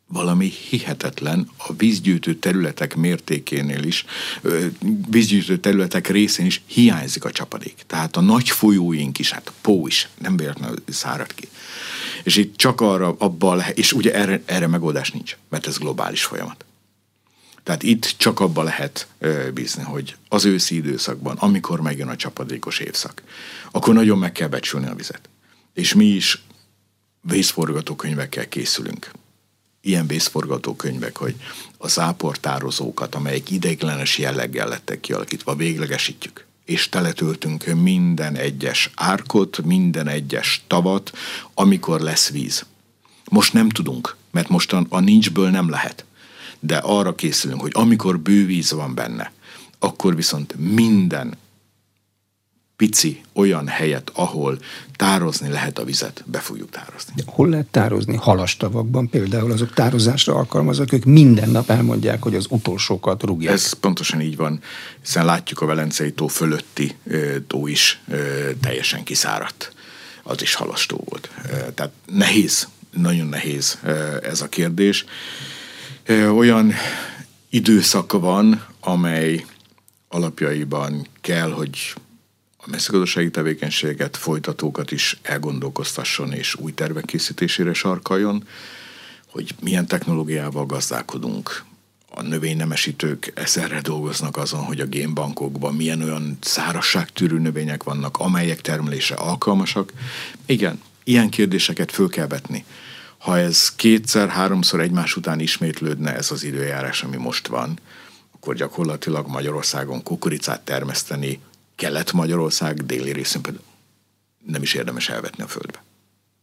valami hihetetlen a vízgyűjtő területek mértékénél is, vízgyűjtő területek részén is hiányzik a csapadék. Tehát a nagy folyóink is, hát a Pó is nem véletlenül szárad ki. És itt csak arra, abban és ugye erre, erre megoldás nincs, mert ez globális folyamat. Tehát itt csak abba lehet bízni, hogy az őszi időszakban, amikor megjön a csapadékos évszak, akkor nagyon meg kell becsülni a vizet. És mi is vészforgatókönyvekkel készülünk ilyen vészforgatókönyvek, hogy a záportározókat, amelyek ideiglenes jelleggel lettek kialakítva, véglegesítjük és teletöltünk minden egyes árkot, minden egyes tavat, amikor lesz víz. Most nem tudunk, mert most a, a nincsből nem lehet. De arra készülünk, hogy amikor bővíz van benne, akkor viszont minden pici olyan helyet, ahol tározni lehet a vizet, be fogjuk tározni. Hol lehet tározni? Halastavakban például azok tározásra alkalmazok, ők minden nap elmondják, hogy az utolsókat rúgják. Ez pontosan így van, hiszen látjuk a Velencei tó fölötti tó is teljesen kiszáradt. Az is halastó volt. Tehát nehéz, nagyon nehéz ez a kérdés. Olyan időszak van, amely alapjaiban kell, hogy mezőgazdasági tevékenységet folytatókat is elgondolkoztasson és új tervek készítésére sarkaljon, hogy milyen technológiával gazdálkodunk, a növénynemesítők ezerre dolgoznak azon, hogy a génbankokban milyen olyan szárasságtűrő növények vannak, amelyek termelése alkalmasak. Igen, ilyen kérdéseket föl kell vetni. Ha ez kétszer-háromszor egymás után ismétlődne ez az időjárás, ami most van, akkor gyakorlatilag Magyarországon kukoricát termeszteni, Kelet-Magyarország déli részén például nem is érdemes elvetni a földbe.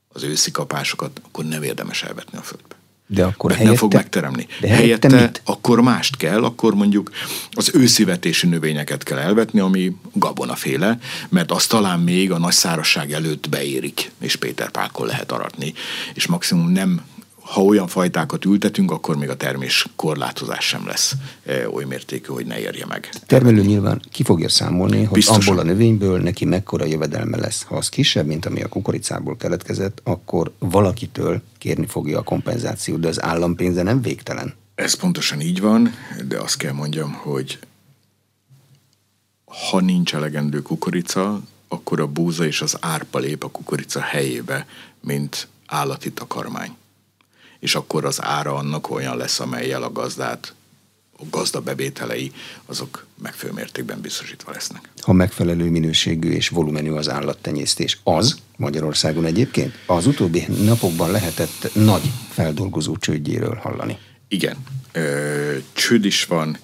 Az őszi kapásokat akkor nem érdemes elvetni a földbe. De akkor helyette, nem fog megteremni. De helyette, helyette mit? akkor mást kell, akkor mondjuk az őszivetési növényeket kell elvetni, ami gabonaféle, mert az talán még a nagy szárasság előtt beérik, és Péter Pákon lehet aratni, és maximum nem ha olyan fajtákat ültetünk, akkor még a termés korlátozás sem lesz e, oly mértékű, hogy ne érje meg. Termelő nyilván ki fogja számolni, hogy Biztosan. abból a növényből neki mekkora jövedelme lesz. Ha az kisebb, mint ami a kukoricából keletkezett, akkor valakitől kérni fogja a kompenzációt, de az állampénze nem végtelen. Ez pontosan így van, de azt kell mondjam, hogy ha nincs elegendő kukorica, akkor a búza és az árpa lép a kukorica helyébe, mint állati takarmány és akkor az ára annak olyan lesz, amelyel a gazdát a gazda bevételei azok megfelelő mértékben biztosítva lesznek. Ha megfelelő minőségű és volumenű az állattenyésztés, az Magyarországon egyébként az utóbbi napokban lehetett nagy feldolgozó csődjéről hallani. Igen, ö, csőd is van.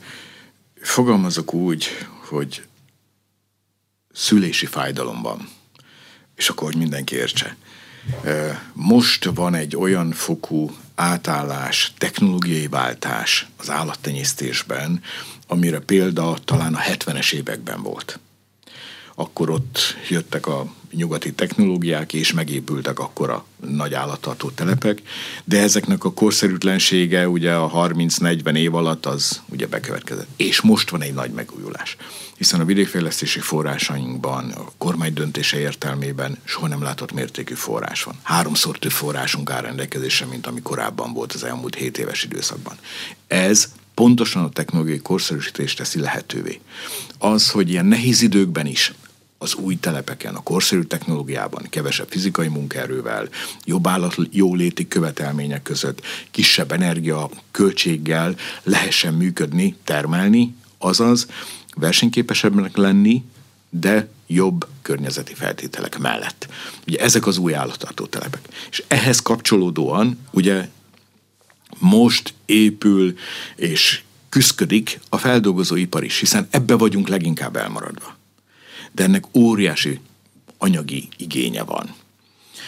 Fogalmazok úgy, hogy szülési fájdalom van, és akkor, hogy mindenki értse. Most van egy olyan fokú átállás, technológiai váltás az állattenyésztésben, amire példa talán a 70-es években volt. Akkor ott jöttek a nyugati technológiák, és megépültek akkor a nagy állattartó telepek, de ezeknek a korszerűtlensége ugye a 30-40 év alatt az ugye bekövetkezett. És most van egy nagy megújulás, hiszen a vidékfejlesztési forrásainkban, a kormány döntése értelmében soha nem látott mértékű forrás van. Háromszor több forrásunk áll rendelkezésre, mint ami korábban volt az elmúlt 7 éves időszakban. Ez pontosan a technológiai korszerűsítést teszi lehetővé. Az, hogy ilyen nehéz időkben is az új telepeken, a korszerű technológiában, kevesebb fizikai munkaerővel, jobb állat jóléti követelmények között, kisebb energia költséggel lehessen működni, termelni, azaz versenyképesebbnek lenni, de jobb környezeti feltételek mellett. Ugye ezek az új állattartó telepek. És ehhez kapcsolódóan ugye most épül és küszködik a feldolgozóipar is, hiszen ebbe vagyunk leginkább elmaradva de ennek óriási anyagi igénye van.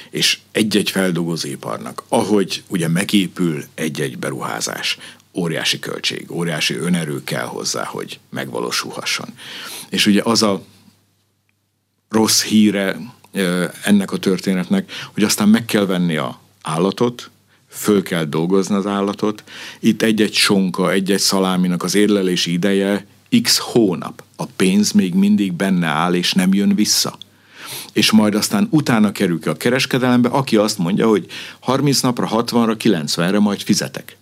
És egy-egy feldolgozóiparnak, ahogy ugye megépül egy-egy beruházás, óriási költség, óriási önerő kell hozzá, hogy megvalósulhasson. És ugye az a rossz híre ennek a történetnek, hogy aztán meg kell venni a állatot, föl kell dolgozni az állatot. Itt egy-egy sonka, egy-egy szaláminak az érlelési ideje x hónap a pénz még mindig benne áll, és nem jön vissza. És majd aztán utána kerül ki a kereskedelembe, aki azt mondja, hogy 30 napra, 60-ra, 90-re majd fizetek.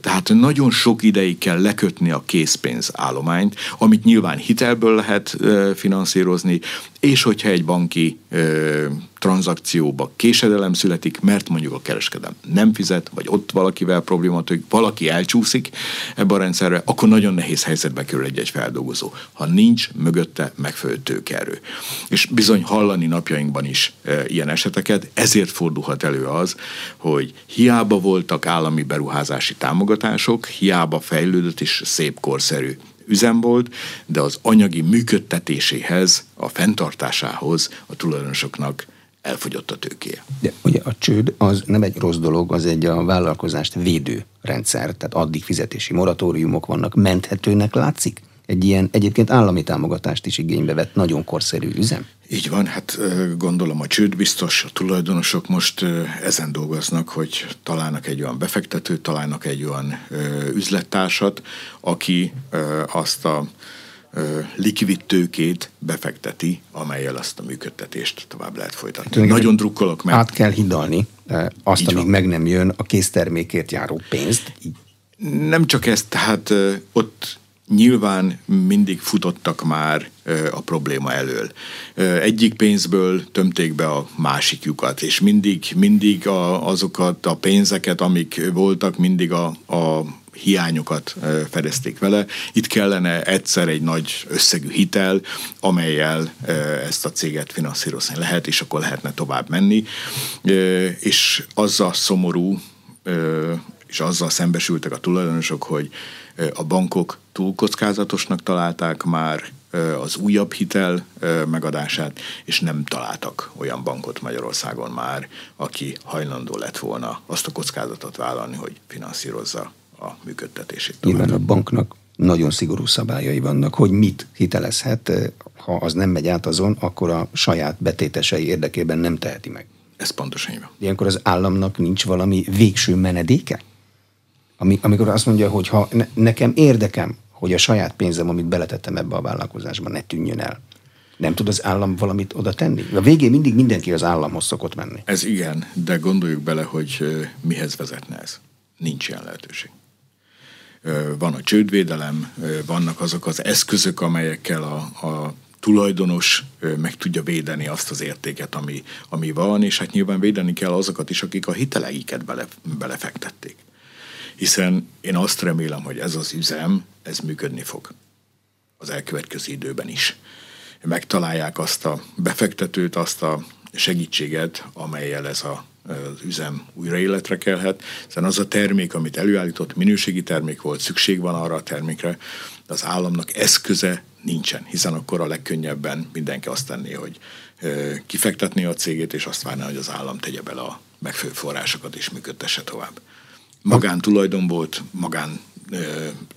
Tehát nagyon sok ideig kell lekötni a készpénz állományt, amit nyilván hitelből lehet finanszírozni, és hogyha egy banki tranzakcióba késedelem születik, mert mondjuk a kereskedem nem fizet, vagy ott valakivel probléma, hogy valaki elcsúszik ebbe a rendszerre, akkor nagyon nehéz helyzetbe kerül egy-egy feldolgozó, ha nincs mögötte megfelelő tőkerő. És bizony hallani napjainkban is e, ilyen eseteket, ezért fordulhat elő az, hogy hiába voltak állami beruházási támogatások, hiába fejlődött és szép korszerű üzem volt, de az anyagi működtetéséhez, a fenntartásához a tulajdonosoknak elfogyott a tőkéje. De ugye a csőd az nem egy rossz dolog, az egy a vállalkozást védő rendszer, tehát addig fizetési moratóriumok vannak, menthetőnek látszik? Egy ilyen egyébként állami támogatást is igénybe vett nagyon korszerű üzem? Így van, hát gondolom a csőd biztos, a tulajdonosok most ezen dolgoznak, hogy találnak egy olyan befektetőt, találnak egy olyan üzlettársat, aki azt a likvid tőkét befekteti, amelyel azt a működtetést tovább lehet folytatni. Nagyon drukkolok meg. Át kell hidalni azt, amíg van. meg nem jön a késztermékért járó pénzt. Nem csak ez, tehát ott nyilván mindig futottak már a probléma elől. Egyik pénzből tömték be a másik lyukat, és mindig, mindig a, azokat a pénzeket, amik voltak, mindig a, a hiányokat fedezték vele. Itt kellene egyszer egy nagy összegű hitel, amelyel ezt a céget finanszírozni lehet, és akkor lehetne tovább menni. És azzal szomorú, és azzal szembesültek a tulajdonosok, hogy a bankok túl kockázatosnak találták már az újabb hitel megadását, és nem találtak olyan bankot Magyarországon már, aki hajlandó lett volna azt a kockázatot vállalni, hogy finanszírozza a működtetését. Nyilván a banknak nagyon szigorú szabályai vannak, hogy mit hitelezhet, ha az nem megy át azon, akkor a saját betétesei érdekében nem teheti meg. Ez pontosan így van. Ilyenkor az államnak nincs valami végső menedéke? Ami, amikor azt mondja, hogy ha ne, nekem érdekem, hogy a saját pénzem, amit beletettem ebbe a vállalkozásba, ne tűnjön el. Nem tud az állam valamit oda tenni? A végén mindig mindenki az államhoz szokott menni. Ez igen, de gondoljuk bele, hogy mihez vezetne ez. Nincs ilyen lehetőség. Van a csődvédelem, vannak azok az eszközök, amelyekkel a, a tulajdonos meg tudja védeni azt az értéket, ami, ami van, és hát nyilván védeni kell azokat is, akik a hiteleiket bele, belefektették hiszen én azt remélem, hogy ez az üzem, ez működni fog az elkövetkező időben is. Megtalálják azt a befektetőt, azt a segítséget, amelyel ez a, az üzem újra életre kelhet, hiszen az a termék, amit előállított, minőségi termék volt, szükség van arra a termékre, de az államnak eszköze nincsen, hiszen akkor a legkönnyebben mindenki azt tenné, hogy kifektetné a cégét, és azt várná, hogy az állam tegye bele a megfelelő forrásokat és működtesse tovább magántulajdon volt, magán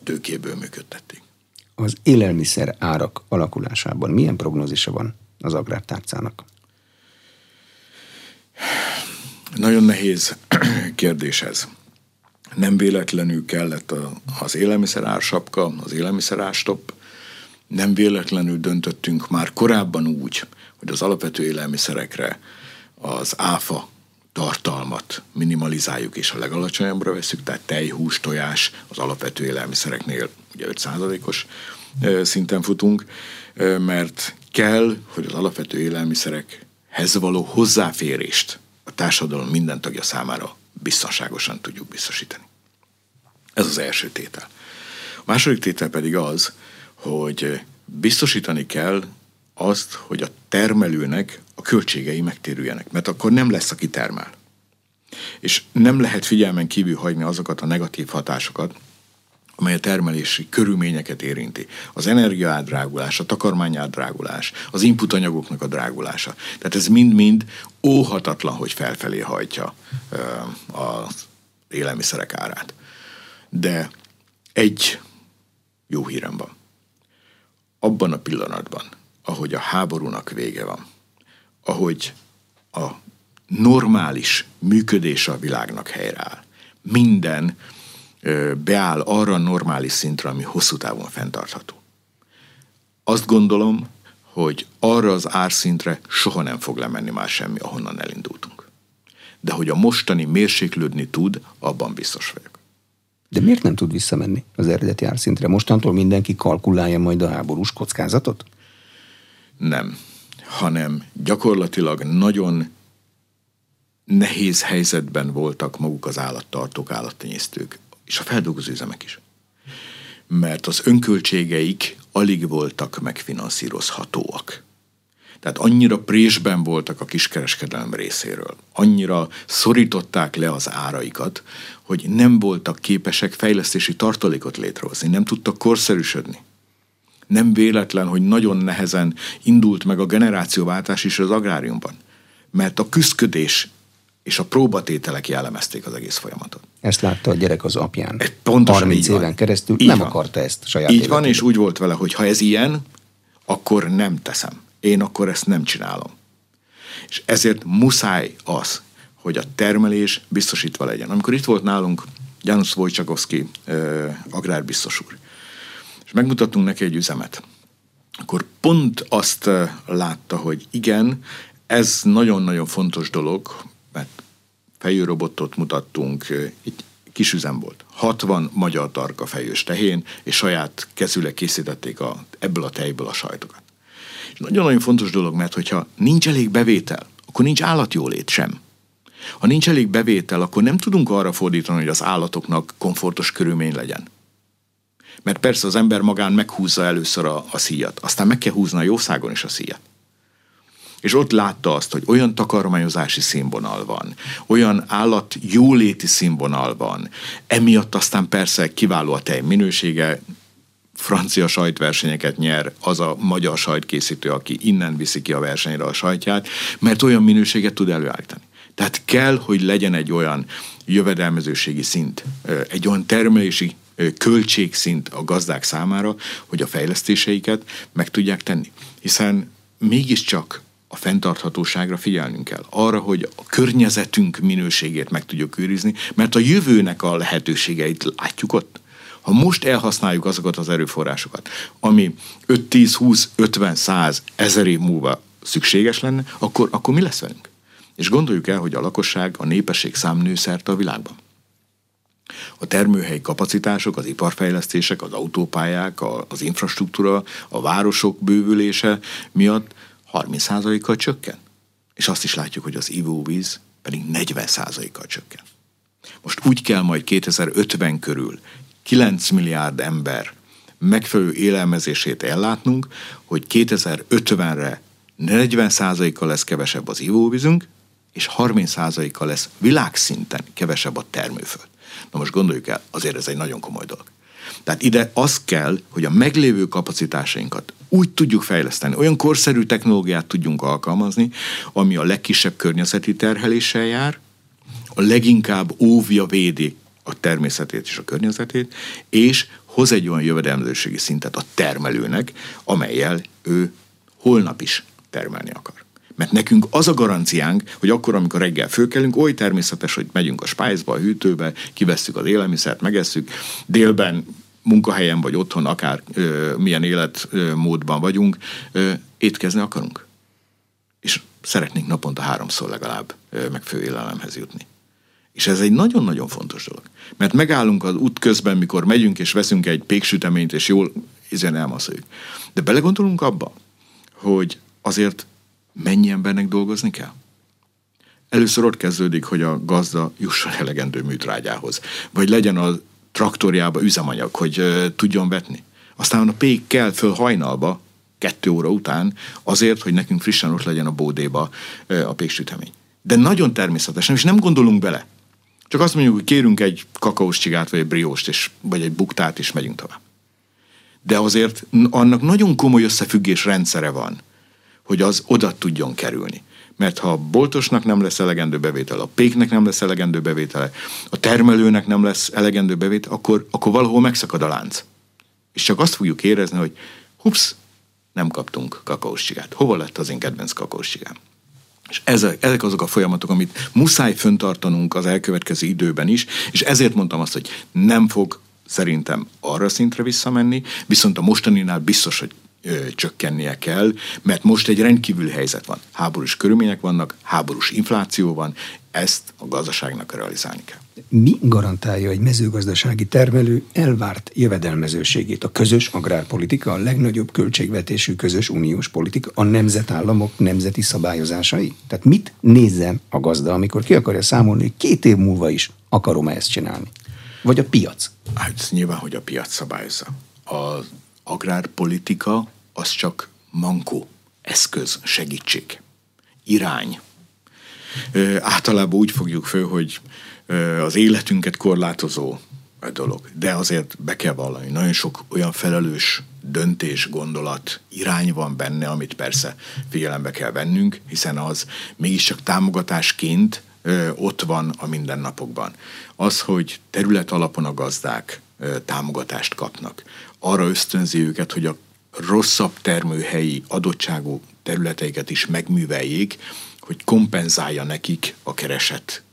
tőkéből működtették. Az élelmiszer árak alakulásában milyen prognózisa van az agrártárcának? Nagyon nehéz kérdés ez. Nem véletlenül kellett az élelmiszer ársapka, az élelmiszer árstop. Nem véletlenül döntöttünk már korábban úgy, hogy az alapvető élelmiszerekre az áfa tartalmat minimalizáljuk és a legalacsonyabbra veszük, tehát tej, hús, tojás az alapvető élelmiszereknél ugye 5%-os szinten futunk, mert kell, hogy az alapvető élelmiszerekhez való hozzáférést társadalom minden tagja számára biztonságosan tudjuk biztosítani. Ez az első tétel. A második tétel pedig az, hogy biztosítani kell azt, hogy a termelőnek a költségei megtérüljenek, mert akkor nem lesz, aki termel. És nem lehet figyelmen kívül hagyni azokat a negatív hatásokat, amely a termelési körülményeket érinti. Az energiaádrágulás, a takarmányádrágulás, az inputanyagoknak a drágulása. Tehát ez mind-mind óhatatlan, hogy felfelé hajtja az élelmiszerek árát. De egy jó hírem van. Abban a pillanatban, ahogy a háborúnak vége van, ahogy a normális működése a világnak helyreáll, minden beáll arra a normális szintre, ami hosszú távon fenntartható. Azt gondolom, hogy arra az árszintre soha nem fog lemenni már semmi, ahonnan elindultunk. De hogy a mostani mérséklődni tud, abban biztos vagyok. De miért nem tud visszamenni az eredeti árszintre? Mostantól mindenki kalkulálja majd a háborús kockázatot? Nem, hanem gyakorlatilag nagyon nehéz helyzetben voltak maguk az állattartók, állattenyésztők, és a feldolgozó üzemek is. Mert az önköltségeik alig voltak megfinanszírozhatóak. Tehát annyira présben voltak a kiskereskedelem részéről, annyira szorították le az áraikat, hogy nem voltak képesek fejlesztési tartalékot létrehozni, nem tudtak korszerűsödni nem véletlen, hogy nagyon nehezen indult meg a generációváltás is az agráriumban. Mert a küszködés és a próbatételek jellemezték az egész folyamatot. Ezt látta a gyerek az apján. Ez pontosan 30 éven van. keresztül így nem van. akarta ezt saját Így életében. van, és úgy volt vele, hogy ha ez ilyen, akkor nem teszem. Én akkor ezt nem csinálom. És ezért muszáj az, hogy a termelés biztosítva legyen. Amikor itt volt nálunk Janusz Wojciechowski agrárbiztos úr, és megmutattunk neki egy üzemet, akkor pont azt látta, hogy igen, ez nagyon-nagyon fontos dolog, mert fejőrobotot mutattunk, egy kis üzem volt. 60 magyar tarka fejős tehén, és saját kezüleg készítették a, ebből a tejből a sajtokat. És nagyon-nagyon fontos dolog, mert hogyha nincs elég bevétel, akkor nincs állatjólét sem. Ha nincs elég bevétel, akkor nem tudunk arra fordítani, hogy az állatoknak komfortos körülmény legyen. Mert persze az ember magán meghúzza először a, a szíjat, aztán meg kell húzni a jószágon is a szíjat. És ott látta azt, hogy olyan takarmányozási színvonal van, olyan állat jóléti színvonal van, emiatt aztán persze kiváló a tej minősége, francia sajtversenyeket nyer az a magyar sajtkészítő, aki innen viszi ki a versenyre a sajtját, mert olyan minőséget tud előállítani. Tehát kell, hogy legyen egy olyan jövedelmezőségi szint, egy olyan termelési költségszint a gazdák számára, hogy a fejlesztéseiket meg tudják tenni. Hiszen mégiscsak a fenntarthatóságra figyelnünk kell. Arra, hogy a környezetünk minőségét meg tudjuk őrizni, mert a jövőnek a lehetőségeit látjuk ott. Ha most elhasználjuk azokat az erőforrásokat, ami 5, 10, 20, 50, 100, ezer év múlva szükséges lenne, akkor, akkor mi lesz velünk? És gondoljuk el, hogy a lakosság, a népesség szám nő szerte a világban. A termőhelyi kapacitások, az iparfejlesztések, az autópályák, az infrastruktúra, a városok bővülése miatt 30%-kal csökken. És azt is látjuk, hogy az ivóvíz pedig 40%-kal csökken. Most úgy kell majd 2050 körül 9 milliárd ember megfelelő élelmezését ellátnunk, hogy 2050-re 40%-kal lesz kevesebb az ivóvízünk, és 30%-kal lesz világszinten kevesebb a termőföld. Na most gondoljuk el, azért ez egy nagyon komoly dolog. Tehát ide az kell, hogy a meglévő kapacitásainkat úgy tudjuk fejleszteni, olyan korszerű technológiát tudjunk alkalmazni, ami a legkisebb környezeti terheléssel jár, a leginkább óvja, védi a természetét és a környezetét, és hoz egy olyan jövedelmezőségi szintet a termelőnek, amelyel ő holnap is termelni akar. Mert nekünk az a garanciánk, hogy akkor, amikor reggel fölkelünk, oly természetes, hogy megyünk a spájzba, a hűtőbe, kivesszük az élelmiszert, megesszük, délben munkahelyen vagy otthon, akár ö, milyen életmódban vagyunk, ö, étkezni akarunk. És szeretnénk naponta háromszor legalább ö, megfő élelemhez jutni. És ez egy nagyon-nagyon fontos dolog. Mert megállunk az út közben, mikor megyünk és veszünk egy péksüteményt, és jól izen elmaszoljuk. De belegondolunk abba, hogy azért mennyi embernek dolgozni kell? Először ott kezdődik, hogy a gazda jusson elegendő műtrágyához, vagy legyen a traktorjába üzemanyag, hogy tudjon vetni. Aztán a pék kell föl hajnalba, kettő óra után, azért, hogy nekünk frissen ott legyen a bódéba uh, a péksütemény. De nagyon természetesen, és nem gondolunk bele. Csak azt mondjuk, hogy kérünk egy kakaós csigát, vagy egy brióst, és, vagy egy buktát, és megyünk tovább. De azért annak nagyon komoly összefüggés rendszere van, hogy az oda tudjon kerülni. Mert ha a boltosnak nem lesz elegendő bevétel, a péknek nem lesz elegendő bevétele, a termelőnek nem lesz elegendő bevétel, akkor, akkor valahol megszakad a lánc. És csak azt fogjuk érezni, hogy hups, nem kaptunk kakaós csigát. Hova lett az én kedvenc kakaós csigám? És ezek, ezek azok a folyamatok, amit muszáj föntartanunk az elkövetkező időben is, és ezért mondtam azt, hogy nem fog szerintem arra szintre visszamenni, viszont a mostaninál biztos, hogy ö, csökkennie kell, mert most egy rendkívül helyzet van. Háborús körülmények vannak, háborús infláció van, ezt a gazdaságnak realizálni kell. Mi garantálja egy mezőgazdasági termelő elvárt jövedelmezőségét? A közös agrárpolitika, a legnagyobb költségvetésű közös uniós politika, a nemzetállamok nemzeti szabályozásai? Tehát mit nézzen a gazda, amikor ki akarja számolni, hogy két év múlva is akarom -e ezt csinálni? Vagy a piac? Hát nyilván, hogy a piac szabályozza. Az agrárpolitika az csak mankó, eszköz, segítség, irány. Ö, általában úgy fogjuk föl, hogy ö, az életünket korlátozó dolog, de azért be kell vallani, nagyon sok olyan felelős döntés, gondolat, irány van benne, amit persze figyelembe kell vennünk, hiszen az mégiscsak támogatásként ö, ott van a mindennapokban. Az, hogy terület alapon a gazdák támogatást kapnak, arra ösztönzi őket, hogy a rosszabb termőhelyi adottságú területeiket is megműveljék, hogy kompenzálja nekik a kereset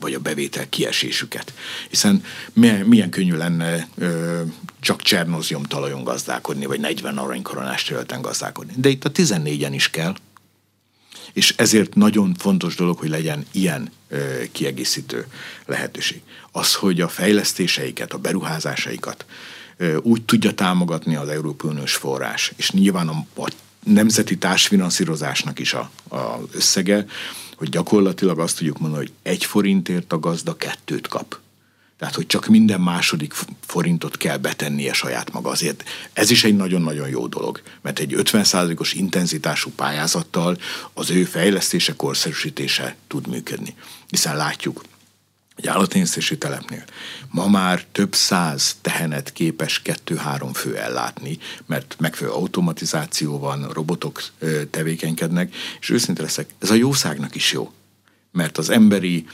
vagy a bevétel kiesésüket. Hiszen milyen, milyen könnyű lenne ö, csak csernozium talajon gazdálkodni, vagy 40 aranykoronás területen gazdálkodni. De itt a 14-en is kell. És ezért nagyon fontos dolog, hogy legyen ilyen ö, kiegészítő lehetőség. Az, hogy a fejlesztéseiket, a beruházásaikat úgy tudja támogatni az Európai Uniós forrás. És nyilván a, a nemzeti társfinanszírozásnak is a, összege, hogy gyakorlatilag azt tudjuk mondani, hogy egy forintért a gazda kettőt kap. Tehát, hogy csak minden második forintot kell betennie saját maga. Azért ez is egy nagyon-nagyon jó dolog, mert egy 50%-os intenzitású pályázattal az ő fejlesztése, korszerűsítése tud működni. Hiszen látjuk, egy állattenyésztési telepnél. Ma már több száz tehenet képes kettő-három fő ellátni, mert megfelelő automatizáció van, robotok tevékenykednek, és őszinte leszek, ez a jószágnak is jó, mert az emberi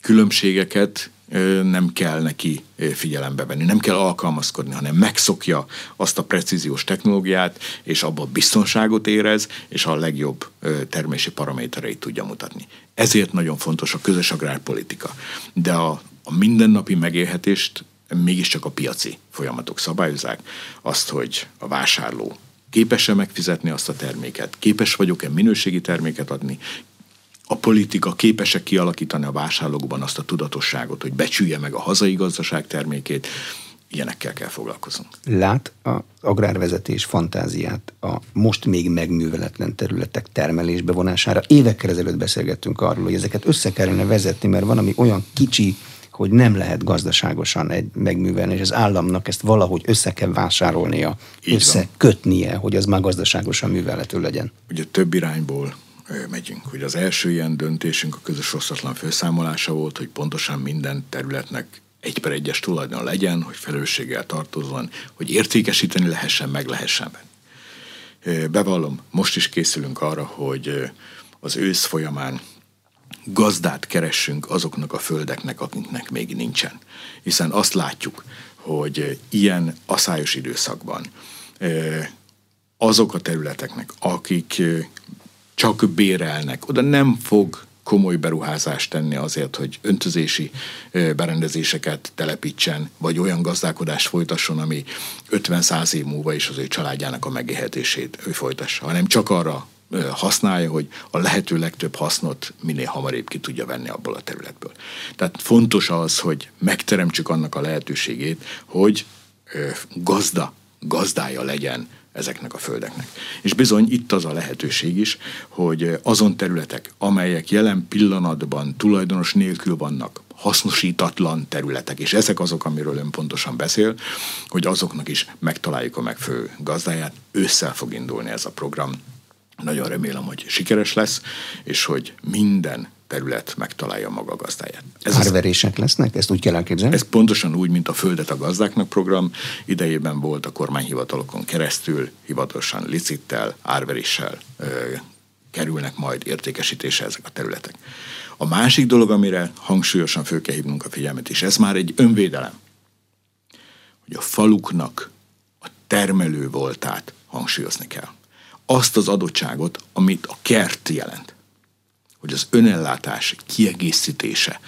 különbségeket nem kell neki figyelembe venni, nem kell alkalmazkodni, hanem megszokja azt a precíziós technológiát, és abban biztonságot érez, és a legjobb termési paramétereit tudja mutatni. Ezért nagyon fontos a közös agrárpolitika. De a, a mindennapi megélhetést mégiscsak a piaci folyamatok szabályozzák. Azt, hogy a vásárló képes-e megfizetni azt a terméket, képes vagyok-e minőségi terméket adni, a politika képesek kialakítani a vásárlókban azt a tudatosságot, hogy becsülje meg a hazai gazdaság termékét, ilyenekkel kell foglalkoznunk. Lát a agrárvezetés fantáziát a most még megműveletlen területek termelésbe vonására. Évekkel ezelőtt beszélgettünk arról, hogy ezeket össze kellene vezetni, mert van, ami olyan kicsi, hogy nem lehet gazdaságosan egy megművelni, és az államnak ezt valahogy össze kell vásárolnia, Így összekötnie, hogy az már gazdaságosan művelhető legyen. Ugye több irányból megyünk. Hogy az első ilyen döntésünk a közös rosszatlan felszámolása volt, hogy pontosan minden területnek egy per egyes tulajdon legyen, hogy felelősséggel tartozzon, hogy értékesíteni lehessen, meg lehessen. Bevallom, most is készülünk arra, hogy az ősz folyamán gazdát keressünk azoknak a földeknek, akiknek még nincsen. Hiszen azt látjuk, hogy ilyen aszályos időszakban azok a területeknek, akik csak bérelnek. Oda nem fog komoly beruházást tenni azért, hogy öntözési berendezéseket telepítsen, vagy olyan gazdálkodást folytasson, ami 50-100 év múlva is az ő családjának a megélhetését ő folytassa, hanem csak arra használja, hogy a lehető legtöbb hasznot minél hamarabb ki tudja venni abból a területből. Tehát fontos az, hogy megteremtsük annak a lehetőségét, hogy gazda, gazdája legyen ezeknek a földeknek. És bizony itt az a lehetőség is, hogy azon területek, amelyek jelen pillanatban tulajdonos nélkül vannak, hasznosítatlan területek, és ezek azok, amiről ön pontosan beszél, hogy azoknak is megtaláljuk a megfő gazdáját, ősszel fog indulni ez a program. Nagyon remélem, hogy sikeres lesz, és hogy minden terület megtalálja maga gazdáját. Ez Árverések lesznek? Ezt úgy kell elképzelni? Ez pontosan úgy, mint a Földet a gazdáknak program. Idejében volt a kormányhivatalokon keresztül, hivatalosan licittel, árveréssel ö, kerülnek majd értékesítése ezek a területek. A másik dolog, amire hangsúlyosan föl kell hívnunk a figyelmet, és ez már egy önvédelem, hogy a faluknak a termelő voltát hangsúlyozni kell. Azt az adottságot, amit a kert jelent hogy az önellátás kiegészítése,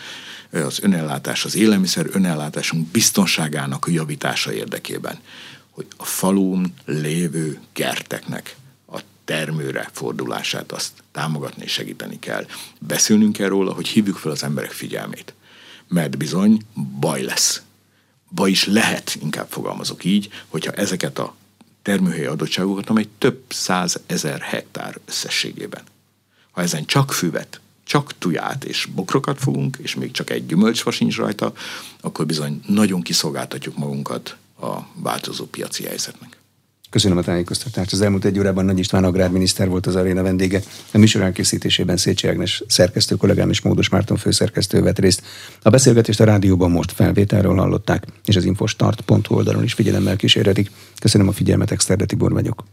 az önellátás, az élelmiszer önellátásunk biztonságának javítása érdekében, hogy a falun lévő kerteknek a termőre fordulását azt támogatni és segíteni kell. Beszélnünk kell róla, hogy hívjuk fel az emberek figyelmét. Mert bizony baj lesz. Baj is lehet, inkább fogalmazok így, hogyha ezeket a termőhelyi adottságokat, amely több százezer hektár összességében ha ezen csak füvet, csak tuját és bokrokat fogunk, és még csak egy gyümölcsfa sincs rajta, akkor bizony nagyon kiszolgáltatjuk magunkat a változó piaci helyzetnek. Köszönöm a tájékoztatást. Az elmúlt egy órában Nagy István agrárminiszter volt az aréna vendége. A műsor elkészítésében Szécsi Ágnes szerkesztő kollégám és Módos Márton főszerkesztő vett részt. A beszélgetést a rádióban most felvételről hallották, és az infostart.hu oldalon is figyelemmel kísérhetik. Köszönöm a figyelmet, Exterde Tibor vagyok.